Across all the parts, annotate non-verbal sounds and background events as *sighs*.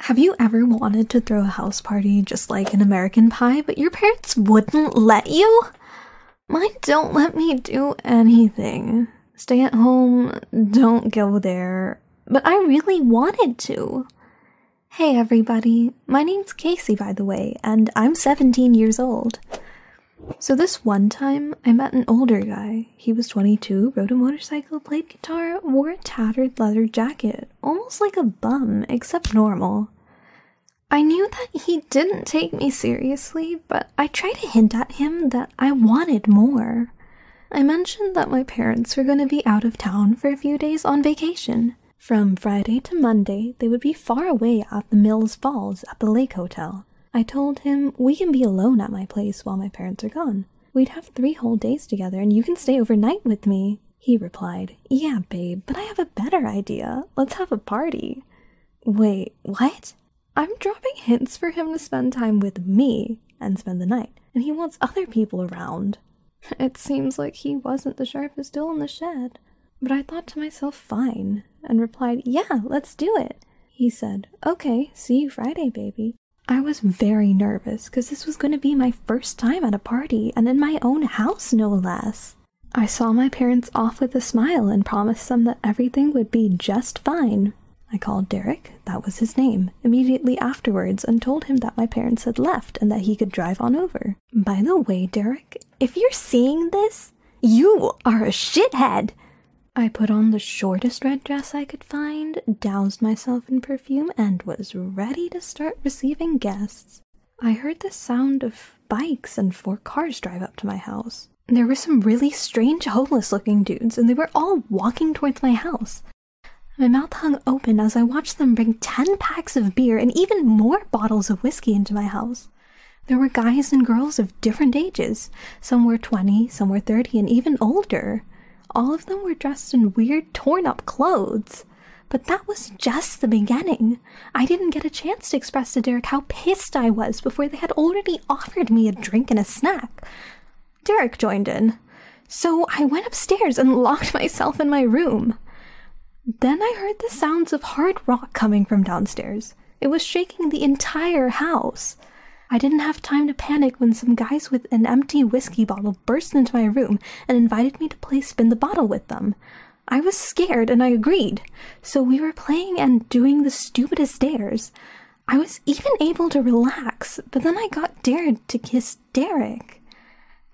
Have you ever wanted to throw a house party just like an American Pie, but your parents wouldn't let you? Mine don't let me do anything. Stay at home, don't go there. But I really wanted to. Hey everybody, my name's Casey, by the way, and I'm 17 years old. So, this one time, I met an older guy. He was 22, rode a motorcycle, played guitar, wore a tattered leather jacket, almost like a bum, except normal. I knew that he didn't take me seriously, but I tried to hint at him that I wanted more. I mentioned that my parents were going to be out of town for a few days on vacation. From Friday to Monday, they would be far away at the Mills Falls at the Lake Hotel. I told him we can be alone at my place while my parents are gone. We'd have three whole days together and you can stay overnight with me. He replied, Yeah, babe, but I have a better idea. Let's have a party. Wait, what? I'm dropping hints for him to spend time with me and spend the night, and he wants other people around. *laughs* It seems like he wasn't the sharpest tool in the shed. But I thought to myself, fine, and replied, Yeah, let's do it. He said, Okay, see you Friday, baby. I was very nervous because this was going to be my first time at a party and in my own house, no less. I saw my parents off with a smile and promised them that everything would be just fine. I called Derek, that was his name, immediately afterwards and told him that my parents had left and that he could drive on over. By the way, Derek, if you're seeing this, you are a shithead. I put on the shortest red dress I could find, doused myself in perfume, and was ready to start receiving guests. I heard the sound of bikes and four cars drive up to my house. There were some really strange homeless looking dudes, and they were all walking towards my house. My mouth hung open as I watched them bring ten packs of beer and even more bottles of whiskey into my house. There were guys and girls of different ages. Some were 20, some were 30, and even older. All of them were dressed in weird, torn up clothes. But that was just the beginning. I didn't get a chance to express to Derek how pissed I was before they had already offered me a drink and a snack. Derek joined in. So I went upstairs and *laughs* locked myself in my room. Then I heard the sounds of hard rock coming from downstairs. It was shaking the entire house. I didn't have time to panic when some guys with an empty whiskey bottle burst into my room and invited me to play spin the bottle with them. I was scared and I agreed. So we were playing and doing the stupidest dares. I was even able to relax, but then I got dared to kiss Derek.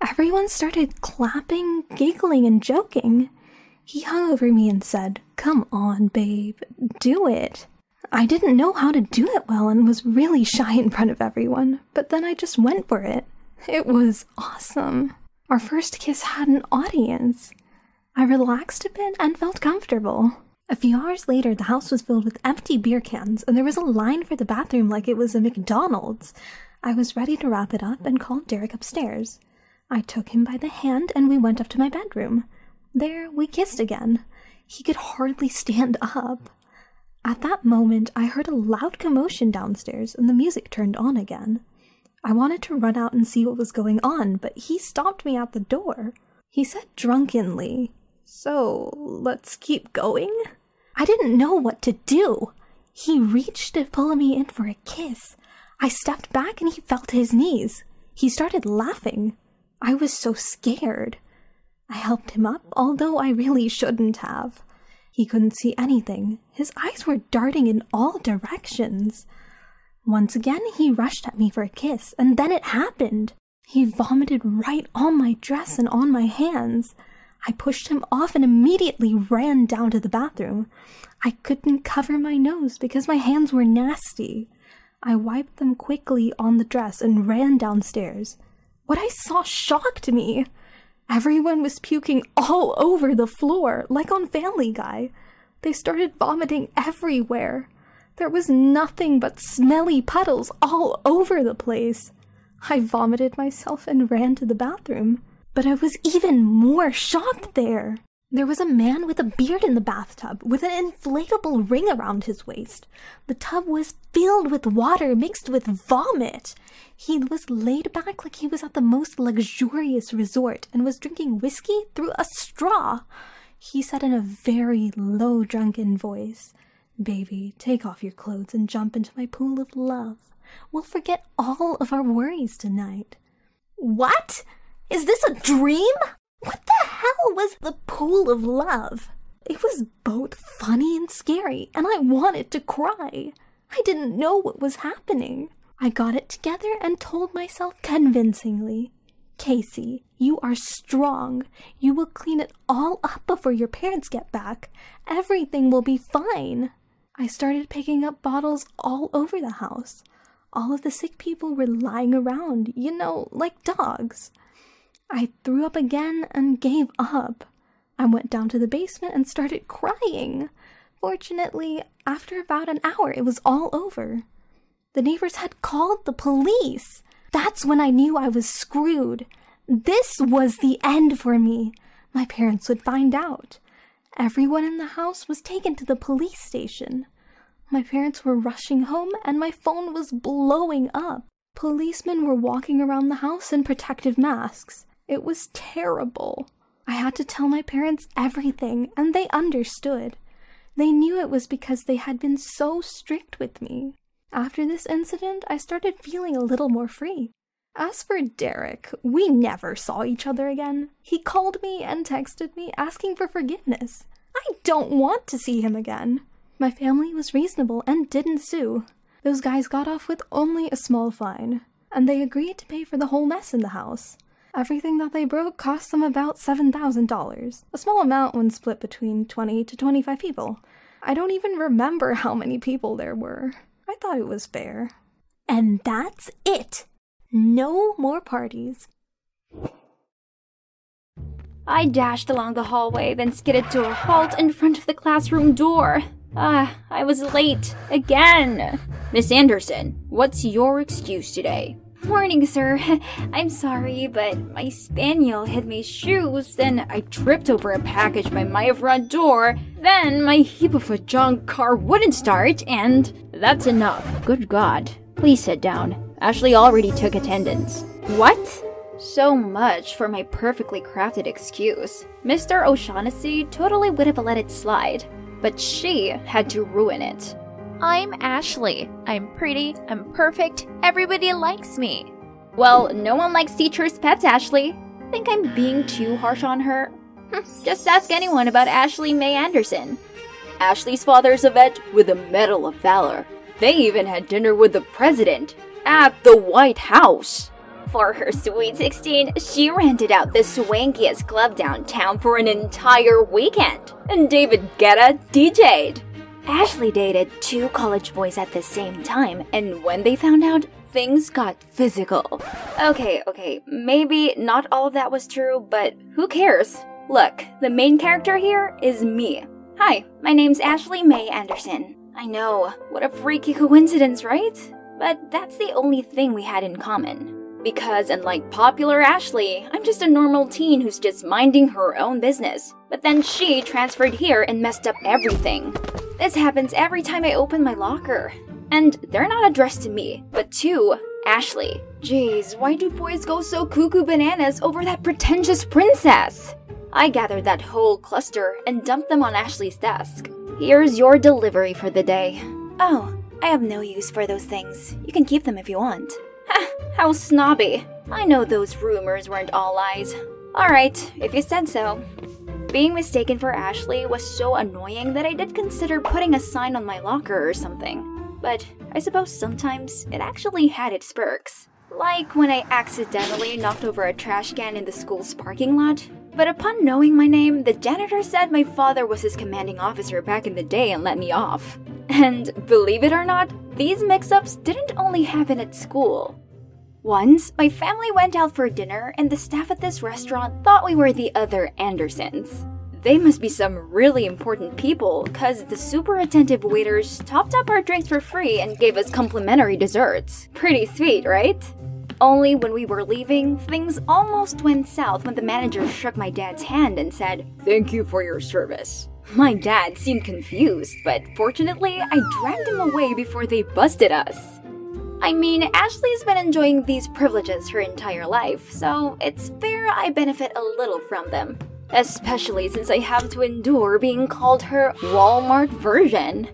Everyone started clapping, giggling, and joking. He hung over me and said, Come on, babe, do it. I didn't know how to do it well and was really shy in front of everyone, but then I just went for it. It was awesome. Our first kiss had an audience. I relaxed a bit and felt comfortable. A few hours later, the house was filled with empty beer cans, and there was a line for the bathroom like it was a McDonald's. I was ready to wrap it up and called Derek upstairs. I took him by the hand and we went up to my bedroom. There, we kissed again. He could hardly stand up. At that moment, I heard a loud commotion downstairs and the music turned on again. I wanted to run out and see what was going on, but he stopped me at the door. He said drunkenly, So, let's keep going? I didn't know what to do. He reached to pull me in for a kiss. I stepped back and he fell to his knees. He started laughing. I was so scared. I helped him up, although I really shouldn't have. He couldn't see anything. His eyes were darting in all directions. Once again, he rushed at me for a kiss, and then it happened. He vomited right on my dress and on my hands. I pushed him off and immediately ran down to the bathroom. I couldn't cover my nose because my hands were nasty. I wiped them quickly on the dress and ran downstairs. What I saw shocked me. Everyone was puking all over the floor, like on Family Guy. They started vomiting everywhere. There was nothing but smelly puddles all over the place. I vomited myself and ran to the bathroom. But I was even more shocked there. There was a man with a beard in the bathtub with an inflatable ring around his waist. The tub was filled with water mixed with vomit. He was laid back like he was at the most luxurious resort and was drinking whiskey through a straw. He said in a very low, drunken voice, Baby, take off your clothes and jump into my pool of love. We'll forget all of our worries tonight. What? Is this a dream? What the hell was the pool of love? It was both funny and scary, and I wanted to cry. I didn't know what was happening. I got it together and told myself convincingly Casey, you are strong. You will clean it all up before your parents get back. Everything will be fine. I started picking up bottles all over the house. All of the sick people were lying around, you know, like dogs. I threw up again and gave up. I went down to the basement and started crying. Fortunately, after about an hour, it was all over. The neighbors had called the police. That's when I knew I was screwed. This was the end for me. My parents would find out. Everyone in the house was taken to the police station. My parents were rushing home, and my phone was blowing up. Policemen were walking around the house in protective masks. It was terrible. I had to tell my parents everything, and they understood. They knew it was because they had been so strict with me. After this incident, I started feeling a little more free. As for Derek, we never saw each other again. He called me and texted me asking for forgiveness. I don't want to see him again. My family was reasonable and didn't sue. Those guys got off with only a small fine, and they agreed to pay for the whole mess in the house. Everything that they broke cost them about $7,000, a small amount when split between 20 to 25 people. I don't even remember how many people there were. I thought it was fair. And that's it! No more parties. I dashed along the hallway, then skidded to a halt in front of the classroom door. Ah, I was late. Again! Miss Anderson, what's your excuse today? Morning, sir. *laughs* I'm sorry, but my spaniel hid my shoes, then I tripped over a package by my front door, then my heap of a junk car wouldn't start, and that's enough. Good God. Please sit down. Ashley already took attendance. What? So much for my perfectly crafted excuse. Mr. O'Shaughnessy totally would have let it slide, but she had to ruin it. I'm Ashley. I'm pretty, I'm perfect, everybody likes me. Well, no one likes teachers' pets, Ashley. Think I'm being too harsh on her? Hmm, just ask anyone about Ashley May Anderson. Ashley's father's a vet with a Medal of Valor. They even had dinner with the president at the White House. For her sweet 16, she rented out the swankiest club downtown for an entire weekend, and David Guetta DJ'd. Ashley dated two college boys at the same time, and when they found out, things got physical. Okay, okay, maybe not all of that was true, but who cares? Look, the main character here is me. Hi, my name's Ashley May Anderson. I know, what a freaky coincidence, right? But that's the only thing we had in common. Because, unlike popular Ashley, I'm just a normal teen who's just minding her own business. But then she transferred here and messed up everything. This happens every time I open my locker. And they're not addressed to me, but to Ashley. Jeez, why do boys go so cuckoo bananas over that pretentious princess? I gathered that whole cluster and dumped them on Ashley's desk. Here's your delivery for the day. Oh, I have no use for those things. You can keep them if you want. How snobby. I know those rumors weren't all lies. Alright, if you said so. Being mistaken for Ashley was so annoying that I did consider putting a sign on my locker or something. But I suppose sometimes it actually had its perks. Like when I accidentally knocked over a trash can in the school's parking lot. But upon knowing my name, the janitor said my father was his commanding officer back in the day and let me off. And believe it or not, these mix ups didn't only happen at school. Once, my family went out for dinner, and the staff at this restaurant thought we were the other Andersons. They must be some really important people, because the super attentive waiters topped up our drinks for free and gave us complimentary desserts. Pretty sweet, right? Only when we were leaving, things almost went south when the manager shook my dad's hand and said, Thank you for your service. My dad seemed confused, but fortunately, I dragged him away before they busted us. I mean, Ashley's been enjoying these privileges her entire life, so it's fair I benefit a little from them. Especially since I have to endure being called her Walmart version.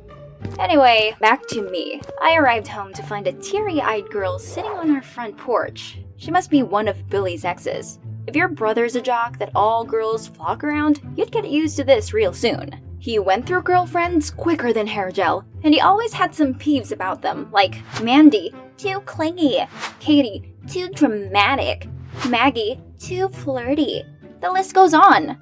Anyway, back to me. I arrived home to find a teary eyed girl sitting on our front porch. She must be one of Billy's exes. If your brother's a jock that all girls flock around, you'd get used to this real soon. He went through girlfriends quicker than hair gel, and he always had some peeves about them, like Mandy, too clingy, Katie, too dramatic, Maggie, too flirty. The list goes on.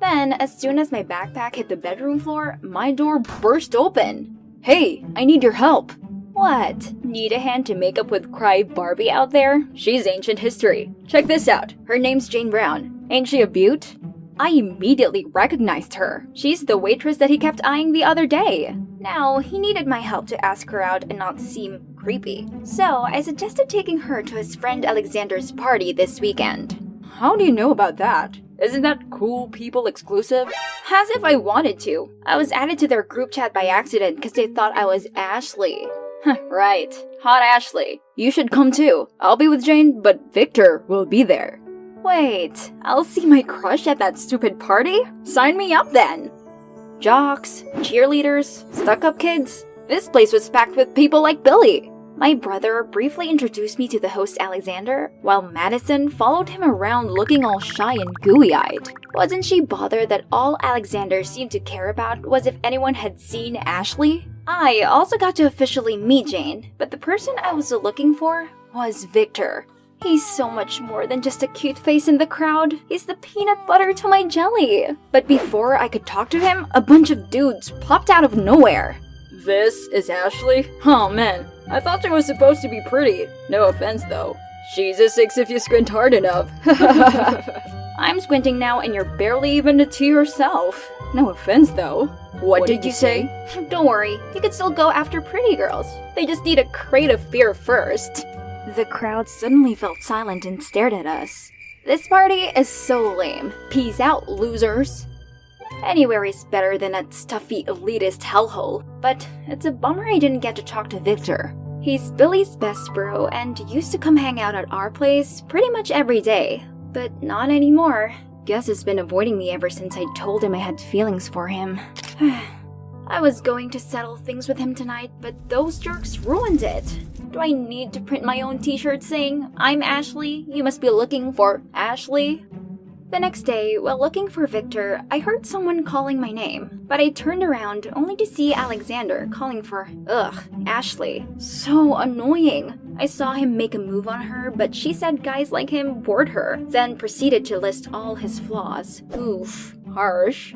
Then, as soon as my backpack hit the bedroom floor, my door burst open. Hey, I need your help. What? Need a hand to make up with Cry Barbie out there? She's ancient history. Check this out. Her name's Jane Brown. Ain't she a beaut? I immediately recognized her. She's the waitress that he kept eyeing the other day. Now, he needed my help to ask her out and not seem creepy. So, I suggested taking her to his friend Alexander's party this weekend. How do you know about that? Isn't that cool people exclusive? As if I wanted to. I was added to their group chat by accident because they thought I was Ashley. *laughs* right. Hot Ashley. You should come too. I'll be with Jane, but Victor will be there. Wait, I'll see my crush at that stupid party? Sign me up then. Jocks, cheerleaders, stuck up kids. This place was packed with people like Billy. My brother briefly introduced me to the host Alexander, while Madison followed him around looking all shy and gooey eyed. Wasn't she bothered that all Alexander seemed to care about was if anyone had seen Ashley? I also got to officially meet Jane, but the person I was looking for was Victor. He's so much more than just a cute face in the crowd. He's the peanut butter to my jelly. But before I could talk to him, a bunch of dudes popped out of nowhere. This is Ashley? Oh man, I thought she was supposed to be pretty. No offense though. She's a six if you squint hard enough. *laughs* *laughs* I'm squinting now and you're barely even to yourself. No offense though. What, what did, did, you say? say? *laughs* Don't worry, you can still go after pretty girls. They just need a crate of beer first. The crowd suddenly felt silent and stared at us. This party is so lame. Peace out, losers. Anywhere is better than that stuffy elitist hellhole, but it's a bummer I didn't get to talk to Victor. He's Billy's best bro and used to come hang out at our place pretty much every day, but not anymore. Guess he's been avoiding me ever since I told him I had feelings for him. *sighs* I was going to settle things with him tonight, but those jerks ruined it. Do I need to print my own t shirt saying, I'm Ashley, you must be looking for Ashley? The next day, while looking for Victor, I heard someone calling my name, but I turned around only to see Alexander calling for, ugh, Ashley. So annoying. I saw him make a move on her, but she said guys like him bored her, then proceeded to list all his flaws. Oof, harsh.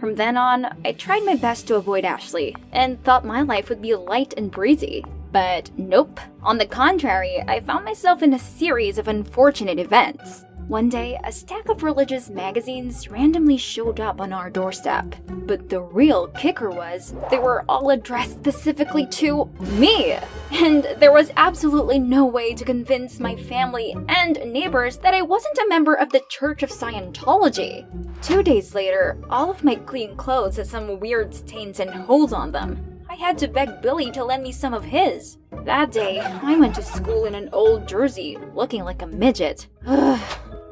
From then on, I tried my best to avoid Ashley, and thought my life would be light and breezy. But nope. On the contrary, I found myself in a series of unfortunate events. One day, a stack of religious magazines randomly showed up on our doorstep. But the real kicker was, they were all addressed specifically to me! And there was absolutely no way to convince my family and neighbors that I wasn't a member of the Church of Scientology. Two days later, all of my clean clothes had some weird stains and holes on them. I had to beg Billy to lend me some of his. That day, I went to school in an old jersey, looking like a midget. *sighs*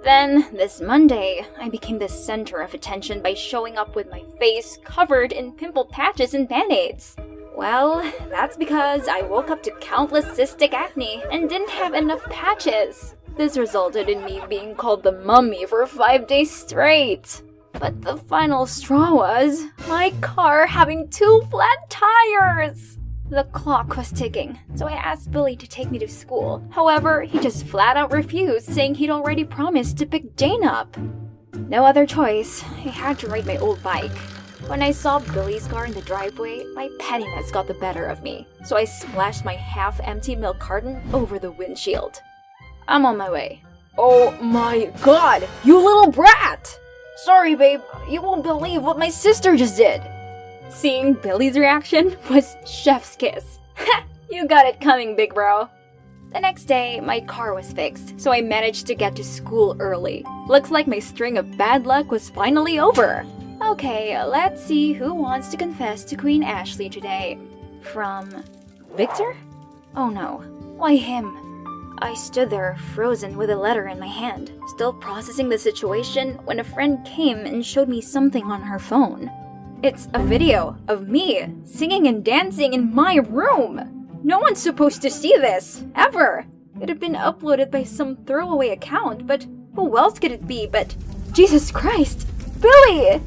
Then, this Monday, I became the center of attention by showing up with my face covered in pimple patches and band aids. Well, that's because I woke up to countless cystic acne and didn't have enough patches. This resulted in me being called the mummy for five days straight. But the final straw was my car having two flat tires. The clock was ticking, so I asked Billy to take me to school. However, he just flat out refused, saying he'd already promised to pick Jane up. No other choice, I had to ride my old bike. When I saw Billy's car in the driveway, my pettiness got the better of me, so I splashed my half empty milk carton over the windshield. I'm on my way. Oh my god, you little brat! Sorry, babe, you won't believe what my sister just did. Seeing Billy's reaction was chef's kiss. *laughs* you got it coming, big bro. The next day, my car was fixed, so I managed to get to school early. Looks like my string of bad luck was finally over. Okay, let's see who wants to confess to Queen Ashley today. From Victor? Oh no, why him? I stood there, frozen with a letter in my hand, still processing the situation when a friend came and showed me something on her phone. It's a video of me singing and dancing in my room. No one's supposed to see this, ever. It had been uploaded by some throwaway account, but who else could it be but Jesus Christ, Billy!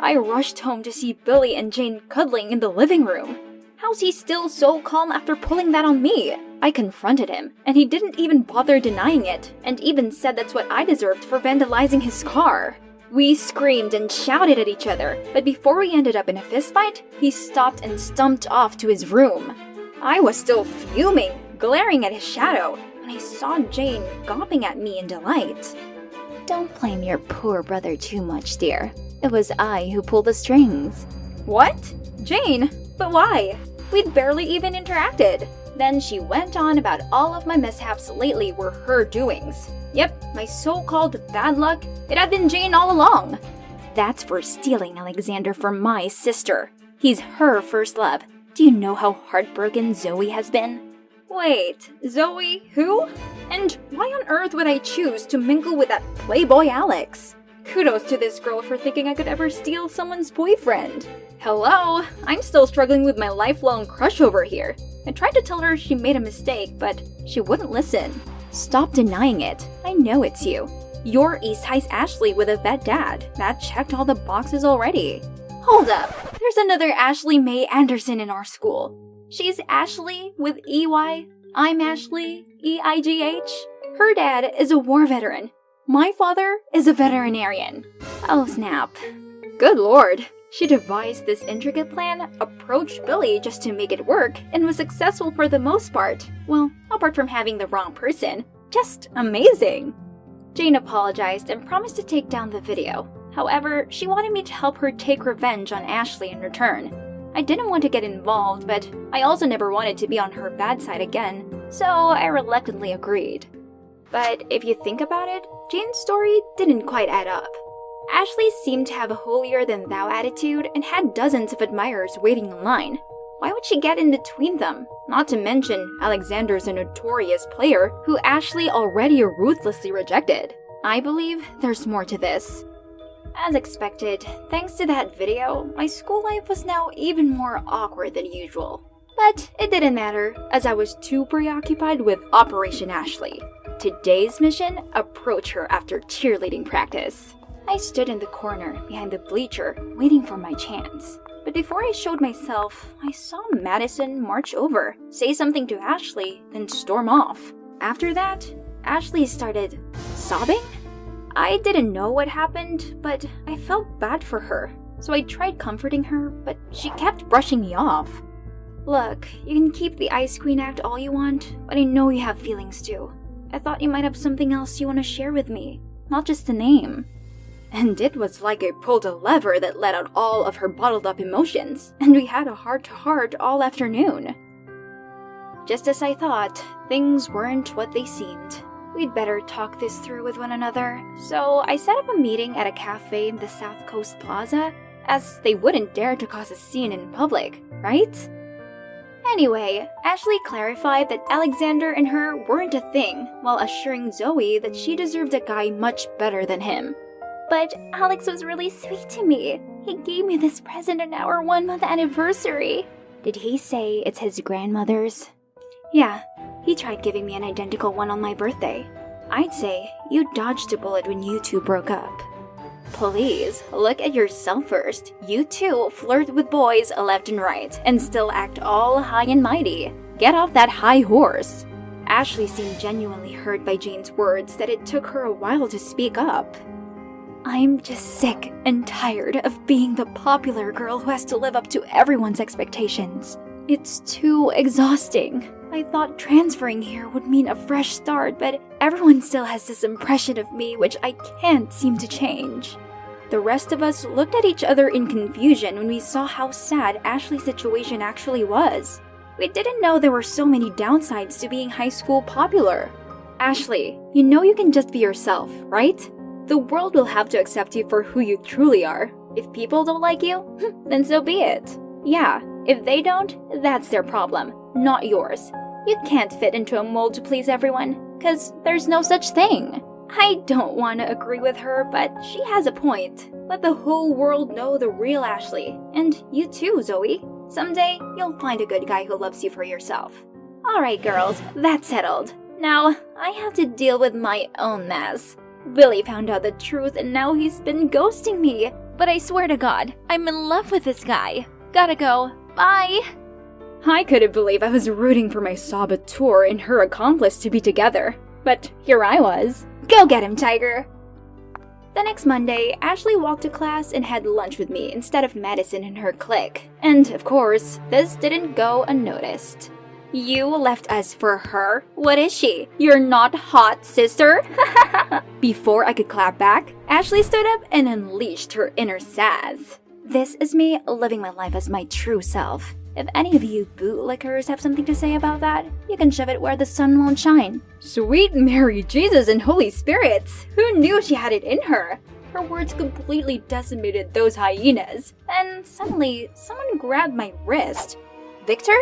I rushed home to see Billy and Jane cuddling in the living room. How's he still so calm after pulling that on me? I confronted him, and he didn't even bother denying it, and even said that's what I deserved for vandalizing his car. We screamed and shouted at each other, but before we ended up in a fistfight, he stopped and stumped off to his room. I was still fuming, glaring at his shadow, when I saw Jane gawping at me in delight. Don't blame your poor brother too much, dear. It was I who pulled the strings. What? Jane? But why? We'd barely even interacted. Then she went on about all of my mishaps lately were her doings. Yep, my so called bad luck, it had been Jane all along. That's for stealing Alexander from my sister. He's her first love. Do you know how heartbroken Zoe has been? Wait, Zoe who? And why on earth would I choose to mingle with that playboy Alex? Kudos to this girl for thinking I could ever steal someone's boyfriend. Hello, I'm still struggling with my lifelong crush over here. I tried to tell her she made a mistake, but she wouldn't listen. Stop denying it. I know it's you. You're East High's Ashley with a vet dad. That checked all the boxes already. Hold up. There's another Ashley May Anderson in our school. She's Ashley with EY. I'm Ashley, E I G H. Her dad is a war veteran. My father is a veterinarian. Oh snap. Good lord. She devised this intricate plan, approached Billy just to make it work, and was successful for the most part. Well, apart from having the wrong person. Just amazing. Jane apologized and promised to take down the video. However, she wanted me to help her take revenge on Ashley in return. I didn't want to get involved, but I also never wanted to be on her bad side again, so I reluctantly agreed. But if you think about it, Jane's story didn't quite add up. Ashley seemed to have a holier than thou attitude and had dozens of admirers waiting in line. Why would she get in between them? Not to mention, Alexander's a notorious player who Ashley already ruthlessly rejected. I believe there's more to this. As expected, thanks to that video, my school life was now even more awkward than usual. But it didn't matter, as I was too preoccupied with Operation Ashley. Today's mission approach her after cheerleading practice. I stood in the corner behind the bleacher, waiting for my chance. But before I showed myself, I saw Madison march over, say something to Ashley, then storm off. After that, Ashley started sobbing? I didn't know what happened, but I felt bad for her. So I tried comforting her, but she kept brushing me off. Look, you can keep the Ice Queen act all you want, but I know you have feelings too. I thought you might have something else you want to share with me, not just the name. And it was like I pulled a lever that let out all of her bottled up emotions, and we had a heart to heart all afternoon. Just as I thought, things weren't what they seemed. We'd better talk this through with one another, so I set up a meeting at a cafe in the South Coast Plaza, as they wouldn't dare to cause a scene in public, right? Anyway, Ashley clarified that Alexander and her weren't a thing, while assuring Zoe that she deserved a guy much better than him. But Alex was really sweet to me. He gave me this present on our one month anniversary. Did he say it's his grandmother's? Yeah, he tried giving me an identical one on my birthday. I'd say you dodged a bullet when you two broke up. please, look at yourself first. You two flirt with boys left and right and still act all high and mighty. Get off that high horse. Ashley seemed genuinely hurt by Jane's words that it took her a while to speak up. I'm just sick and tired of being the popular girl who has to live up to everyone's expectations. It's too exhausting. I thought transferring here would mean a fresh start, but everyone still has this impression of me which I can't seem to change. The rest of us looked at each other in confusion when we saw how sad Ashley's situation actually was. We didn't know there were so many downsides to being high school popular. Ashley, you know you can just be yourself, right? The world will have to accept you for who you truly are. If people don't like you, *laughs* then so be it. Yeah, if they don't, that's their problem, not yours. You can't fit into a mold to please everyone, because there's no such thing. I don't want to agree with her, but she has a point. Let the whole world know the real Ashley. And you too, Zoe. Someday, you'll find a good guy who loves you for yourself. Alright, girls, that's settled. Now, I have to deal with my own mess. Billy found out the truth and now he's been ghosting me. But I swear to God, I'm in love with this guy. Gotta go. Bye. I couldn't believe I was rooting for my saboteur and her accomplice to be together. But here I was. Go get him, Tiger. The next Monday, Ashley walked to class and had lunch with me instead of Madison and her clique. And of course, this didn't go unnoticed. You left us for her? What is she? You're not hot, sister? *laughs* Before I could clap back, Ashley stood up and unleashed her inner sass. This is me living my life as my true self. If any of you bootlickers have something to say about that, you can shove it where the sun won't shine. Sweet Mary, Jesus, and Holy Spirits! Who knew she had it in her? Her words completely decimated those hyenas. And suddenly, someone grabbed my wrist. Victor?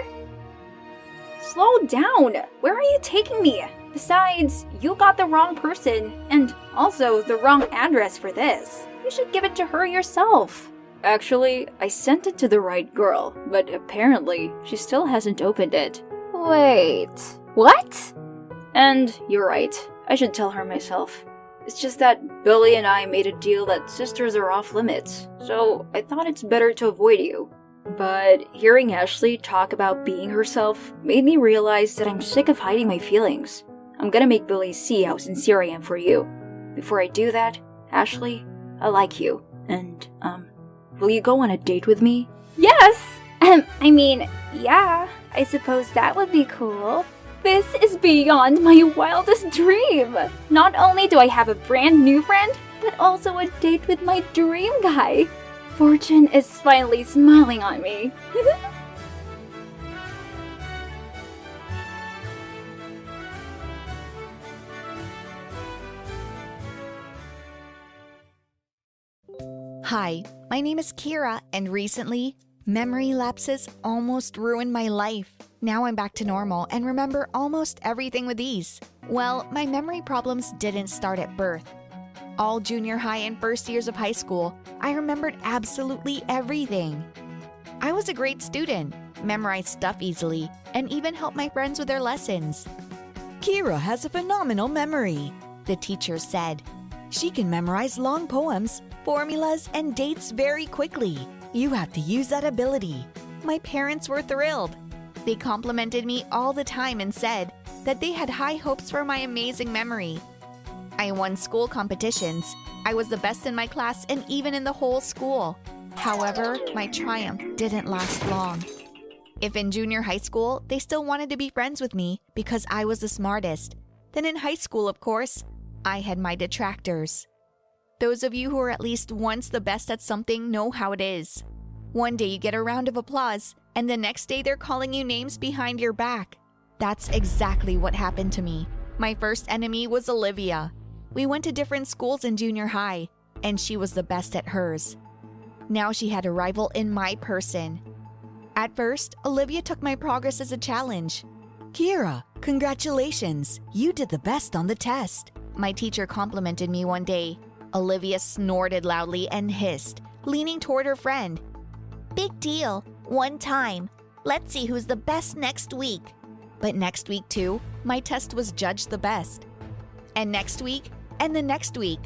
Slow down! Where are you taking me? Besides, you got the wrong person, and also the wrong address for this. You should give it to her yourself. Actually, I sent it to the right girl, but apparently she still hasn't opened it. Wait, what? And you're right, I should tell her myself. It's just that Billy and I made a deal that sisters are off limits, so I thought it's better to avoid you. But hearing Ashley talk about being herself made me realize that I'm sick of hiding my feelings. I'm gonna make Billy see how sincere I am for you. Before I do that, Ashley, I like you. And, um, will you go on a date with me? Yes! Um, I mean, yeah, I suppose that would be cool. This is beyond my wildest dream! Not only do I have a brand new friend, but also a date with my dream guy. Fortune is finally smiling on me. *laughs* Hi, my name is Kira, and recently, memory lapses almost ruined my life. Now I'm back to normal and remember almost everything with ease. Well, my memory problems didn't start at birth. All junior high and first years of high school, I remembered absolutely everything. I was a great student, memorized stuff easily, and even helped my friends with their lessons. Kira has a phenomenal memory, the teacher said. She can memorize long poems, formulas, and dates very quickly. You have to use that ability. My parents were thrilled. They complimented me all the time and said that they had high hopes for my amazing memory. I won school competitions. I was the best in my class and even in the whole school. However, my triumph didn't last long. If in junior high school they still wanted to be friends with me because I was the smartest, then in high school, of course, I had my detractors. Those of you who are at least once the best at something know how it is. One day you get a round of applause, and the next day they're calling you names behind your back. That's exactly what happened to me. My first enemy was Olivia. We went to different schools in junior high, and she was the best at hers. Now she had a rival in my person. At first, Olivia took my progress as a challenge. Kira, congratulations! You did the best on the test. My teacher complimented me one day. Olivia snorted loudly and hissed, leaning toward her friend. Big deal. One time. Let's see who's the best next week. But next week, too, my test was judged the best. And next week, and the next week.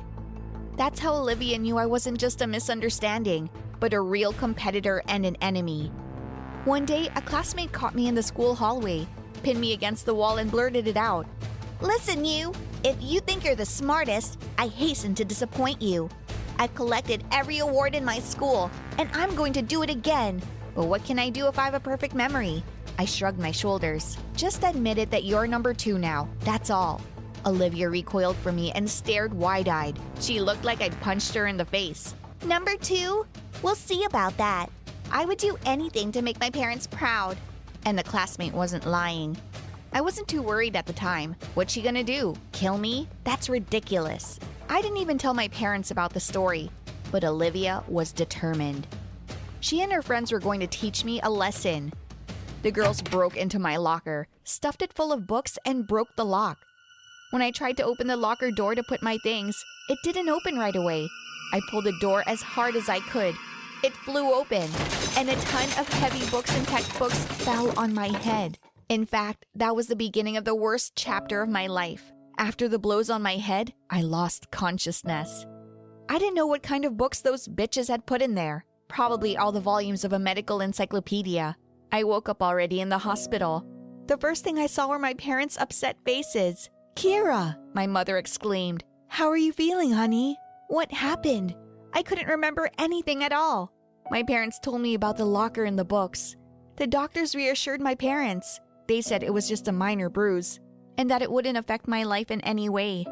That's how Olivia knew I wasn't just a misunderstanding, but a real competitor and an enemy. One day, a classmate caught me in the school hallway, pinned me against the wall, and blurted it out. Listen, you! If you think you're the smartest, I hasten to disappoint you. I've collected every award in my school, and I'm going to do it again. But what can I do if I have a perfect memory? I shrugged my shoulders. Just admit it that you're number two now. That's all. Olivia recoiled from me and stared wide eyed. She looked like I'd punched her in the face. Number two? We'll see about that. I would do anything to make my parents proud. And the classmate wasn't lying. I wasn't too worried at the time. What's she gonna do? Kill me? That's ridiculous. I didn't even tell my parents about the story, but Olivia was determined. She and her friends were going to teach me a lesson. The girls broke into my locker, stuffed it full of books, and broke the lock. When I tried to open the locker door to put my things, it didn't open right away. I pulled the door as hard as I could. It flew open, and a ton of heavy books and textbooks fell on my head. In fact, that was the beginning of the worst chapter of my life. After the blows on my head, I lost consciousness. I didn't know what kind of books those bitches had put in there. Probably all the volumes of a medical encyclopedia. I woke up already in the hospital. The first thing I saw were my parents' upset faces. Kira, my mother exclaimed. How are you feeling, honey? What happened? I couldn't remember anything at all. My parents told me about the locker and the books. The doctors reassured my parents. They said it was just a minor bruise and that it wouldn't affect my life in any way.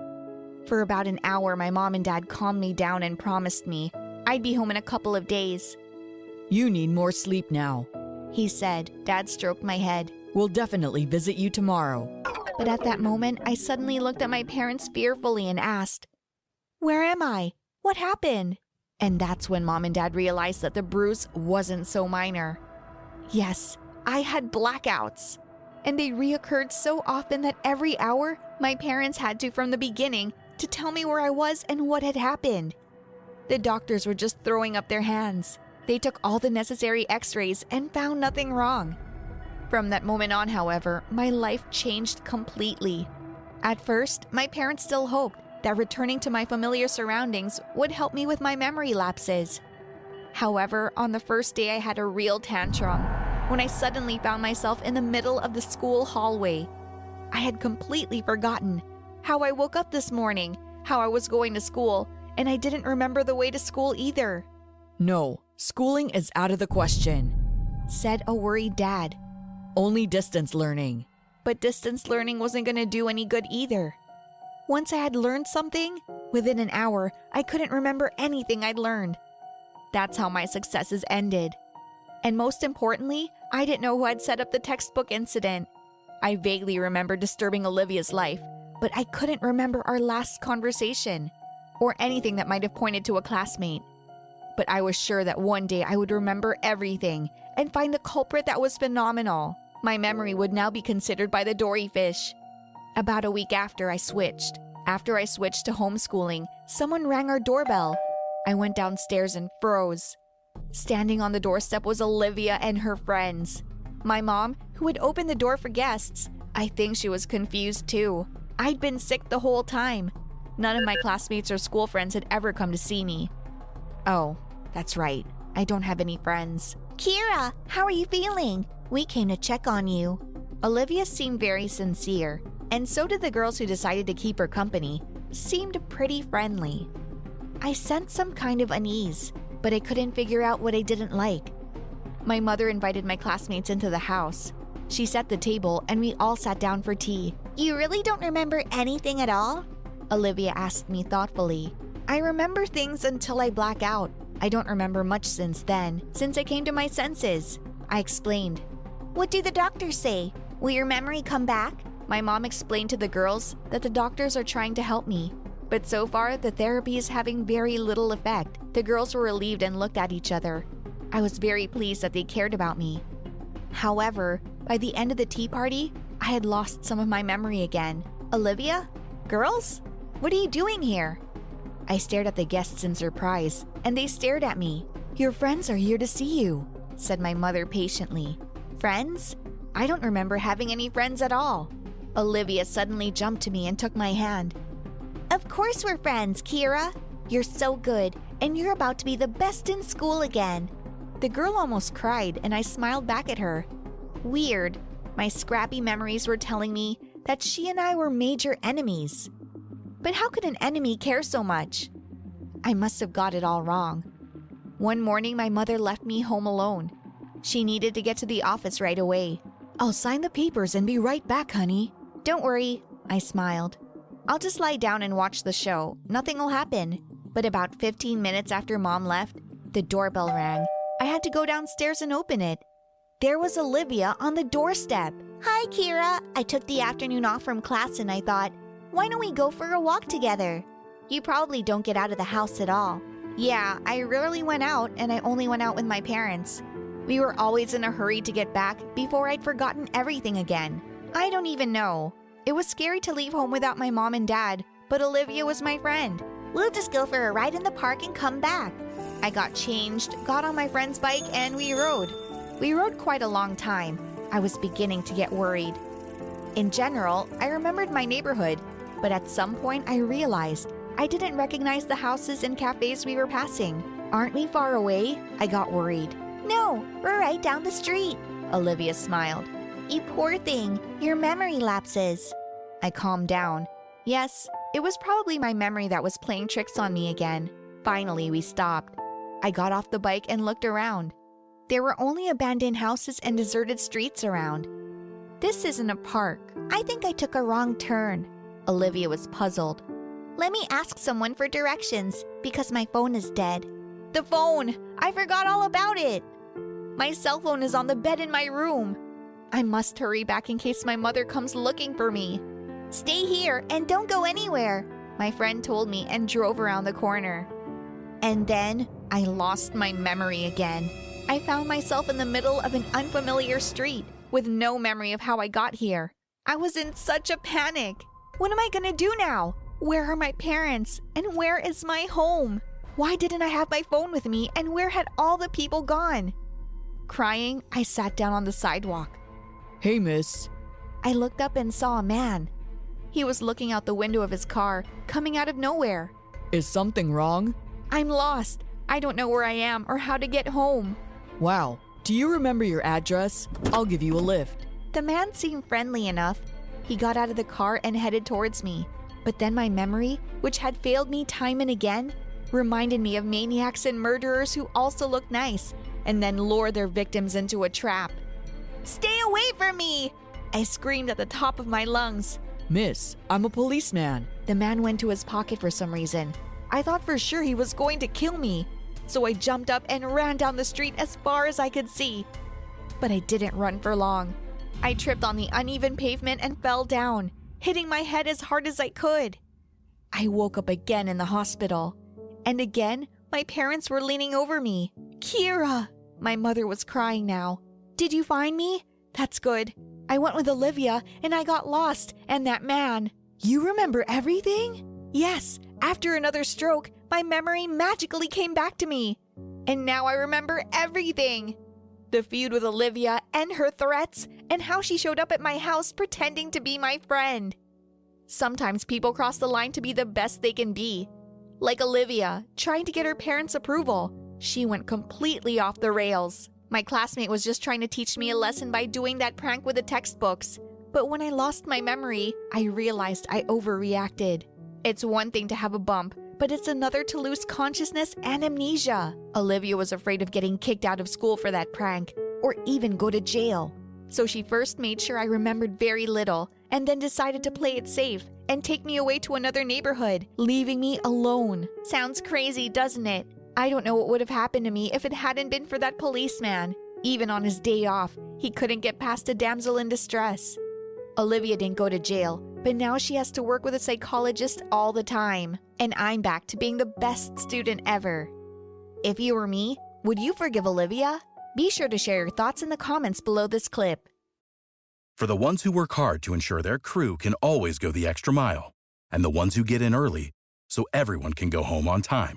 For about an hour, my mom and dad calmed me down and promised me I'd be home in a couple of days. You need more sleep now, he said. Dad stroked my head. We'll definitely visit you tomorrow. But at that moment, I suddenly looked at my parents fearfully and asked, Where am I? What happened? And that's when mom and dad realized that the bruise wasn't so minor. Yes, I had blackouts and they reoccurred so often that every hour my parents had to from the beginning to tell me where I was and what had happened. The doctors were just throwing up their hands. They took all the necessary x rays and found nothing wrong. From that moment on, however, my life changed completely. At first, my parents still hoped that returning to my familiar surroundings would help me with my memory lapses. However, on the first day, I had a real tantrum when I suddenly found myself in the middle of the school hallway. I had completely forgotten how I woke up this morning, how I was going to school, and I didn't remember the way to school either. No, schooling is out of the question, said a worried dad. Only distance learning. But distance learning wasn't going to do any good either. Once I had learned something, within an hour, I couldn't remember anything I'd learned. That's how my successes ended. And most importantly, I didn't know who had set up the textbook incident. I vaguely remember disturbing Olivia's life, but I couldn't remember our last conversation or anything that might have pointed to a classmate. But I was sure that one day I would remember everything and find the culprit that was phenomenal. My memory would now be considered by the Dory fish. About a week after I switched, after I switched to homeschooling, someone rang our doorbell. I went downstairs and froze. Standing on the doorstep was Olivia and her friends. My mom, who had opened the door for guests, I think she was confused too. I'd been sick the whole time. None of my classmates or school friends had ever come to see me. Oh, that's right. I don't have any friends. Kira, how are you feeling? We came to check on you. Olivia seemed very sincere, and so did the girls who decided to keep her company. Seemed pretty friendly. I sensed some kind of unease but I couldn't figure out what I didn't like. My mother invited my classmates into the house. She set the table and we all sat down for tea. You really don't remember anything at all? Olivia asked me thoughtfully. I remember things until I black out. I don't remember much since then, since I came to my senses. I explained. What do the doctors say? Will your memory come back? My mom explained to the girls that the doctors are trying to help me, but so far, the therapy is having very little effect. The girls were relieved and looked at each other. I was very pleased that they cared about me. However, by the end of the tea party, I had lost some of my memory again. Olivia? Girls? What are you doing here? I stared at the guests in surprise, and they stared at me. Your friends are here to see you, said my mother patiently. Friends? I don't remember having any friends at all. Olivia suddenly jumped to me and took my hand. Of course we're friends, Kira. You're so good, and you're about to be the best in school again. The girl almost cried, and I smiled back at her. Weird. My scrappy memories were telling me that she and I were major enemies. But how could an enemy care so much? I must have got it all wrong. One morning, my mother left me home alone. She needed to get to the office right away. I'll sign the papers and be right back, honey. Don't worry, I smiled. I'll just lie down and watch the show. Nothing will happen. But about 15 minutes after mom left, the doorbell rang. I had to go downstairs and open it. There was Olivia on the doorstep. Hi, Kira. I took the afternoon off from class and I thought, why don't we go for a walk together? You probably don't get out of the house at all. Yeah, I rarely went out and I only went out with my parents. We were always in a hurry to get back before I'd forgotten everything again. I don't even know. It was scary to leave home without my mom and dad, but Olivia was my friend. We'll just go for a ride in the park and come back. I got changed, got on my friend's bike, and we rode. We rode quite a long time. I was beginning to get worried. In general, I remembered my neighborhood, but at some point I realized I didn't recognize the houses and cafes we were passing. Aren't we far away? I got worried. No, we're right down the street. Olivia smiled. You poor thing, your memory lapses. I calmed down. Yes, it was probably my memory that was playing tricks on me again. Finally, we stopped. I got off the bike and looked around. There were only abandoned houses and deserted streets around. This isn't a park. I think I took a wrong turn. Olivia was puzzled. Let me ask someone for directions because my phone is dead. The phone! I forgot all about it! My cell phone is on the bed in my room. I must hurry back in case my mother comes looking for me. Stay here and don't go anywhere, my friend told me and drove around the corner. And then I lost my memory again. I found myself in the middle of an unfamiliar street with no memory of how I got here. I was in such a panic. What am I gonna do now? Where are my parents? And where is my home? Why didn't I have my phone with me? And where had all the people gone? Crying, I sat down on the sidewalk. Hey, miss. I looked up and saw a man. He was looking out the window of his car, coming out of nowhere. Is something wrong? I'm lost. I don't know where I am or how to get home. Wow. Do you remember your address? I'll give you a lift. The man seemed friendly enough. He got out of the car and headed towards me. But then my memory, which had failed me time and again, reminded me of maniacs and murderers who also looked nice and then lure their victims into a trap. Stay away from me! I screamed at the top of my lungs. Miss, I'm a policeman. The man went to his pocket for some reason. I thought for sure he was going to kill me. So I jumped up and ran down the street as far as I could see. But I didn't run for long. I tripped on the uneven pavement and fell down, hitting my head as hard as I could. I woke up again in the hospital. And again, my parents were leaning over me. Kira! My mother was crying now. Did you find me? That's good. I went with Olivia and I got lost, and that man. You remember everything? Yes, after another stroke, my memory magically came back to me. And now I remember everything the feud with Olivia and her threats, and how she showed up at my house pretending to be my friend. Sometimes people cross the line to be the best they can be. Like Olivia, trying to get her parents' approval. She went completely off the rails. My classmate was just trying to teach me a lesson by doing that prank with the textbooks. But when I lost my memory, I realized I overreacted. It's one thing to have a bump, but it's another to lose consciousness and amnesia. Olivia was afraid of getting kicked out of school for that prank, or even go to jail. So she first made sure I remembered very little, and then decided to play it safe and take me away to another neighborhood, leaving me alone. Sounds crazy, doesn't it? I don't know what would have happened to me if it hadn't been for that policeman. Even on his day off, he couldn't get past a damsel in distress. Olivia didn't go to jail, but now she has to work with a psychologist all the time. And I'm back to being the best student ever. If you were me, would you forgive Olivia? Be sure to share your thoughts in the comments below this clip. For the ones who work hard to ensure their crew can always go the extra mile, and the ones who get in early so everyone can go home on time,